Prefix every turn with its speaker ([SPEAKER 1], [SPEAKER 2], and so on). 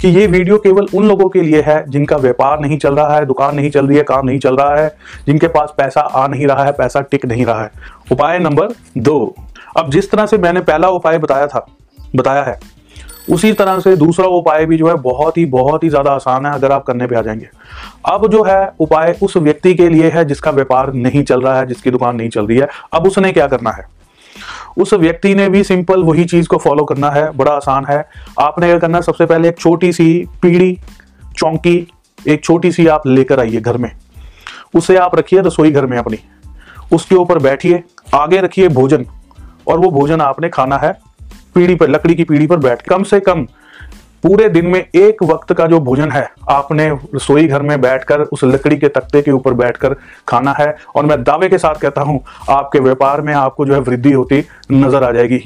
[SPEAKER 1] कि ये वीडियो केवल उन लोगों के लिए है जिनका व्यापार नहीं चल रहा है, दुकान नहीं चल रही है, काम नहीं चल रहा है, जिनके पास पैसा आ नहीं रहा है, पैसा टिक नहीं रहा है। उपाय नंबर दो। अब जिस तरह से मैंने पहला उपाय बताया था, बताया है, उसी तरह से दूसरा उपाय भी जो है बहुत ही बहुत ही ज़्यादा आसान है, अगर आप करने पे आ जाएँगे। अब जो है उपाय उस व्यक्ति के लिए है जिसका व्यापार नहीं चल रहा है, जिसकी दुकान नहीं चल रही है। अब उसने क्या करना है? उस व्यक्ति ने भी सिंपल वही चीज़ को फॉलो करना है, बड़ा आसान है। आपने क्या करना, सबसे पहले एक छोटी सी पीढ़ी, चौंकी, एक छोटी सी आप लेकर आइए घर में। उसे आप रखिए रसोई घर में अपनी। उसके ऊपर बैठिए, आगे रखिए भोजन, और वो भोजन आपने खाना है, पीढ़ी पर, लकड़ी की पीढ़ी पर बैठ। कम से कम पूरे दिन में एक वक्त का जो भोजन है, आपने रसोई घर में बैठकर, उस लकड़ी के तख्ते के ऊपर बैठकर खाना है। और मैं दावे के साथ कहता हूँ, आपके व्यापार में आपको जो है वृद्धि होती नज़र आ जाएगी।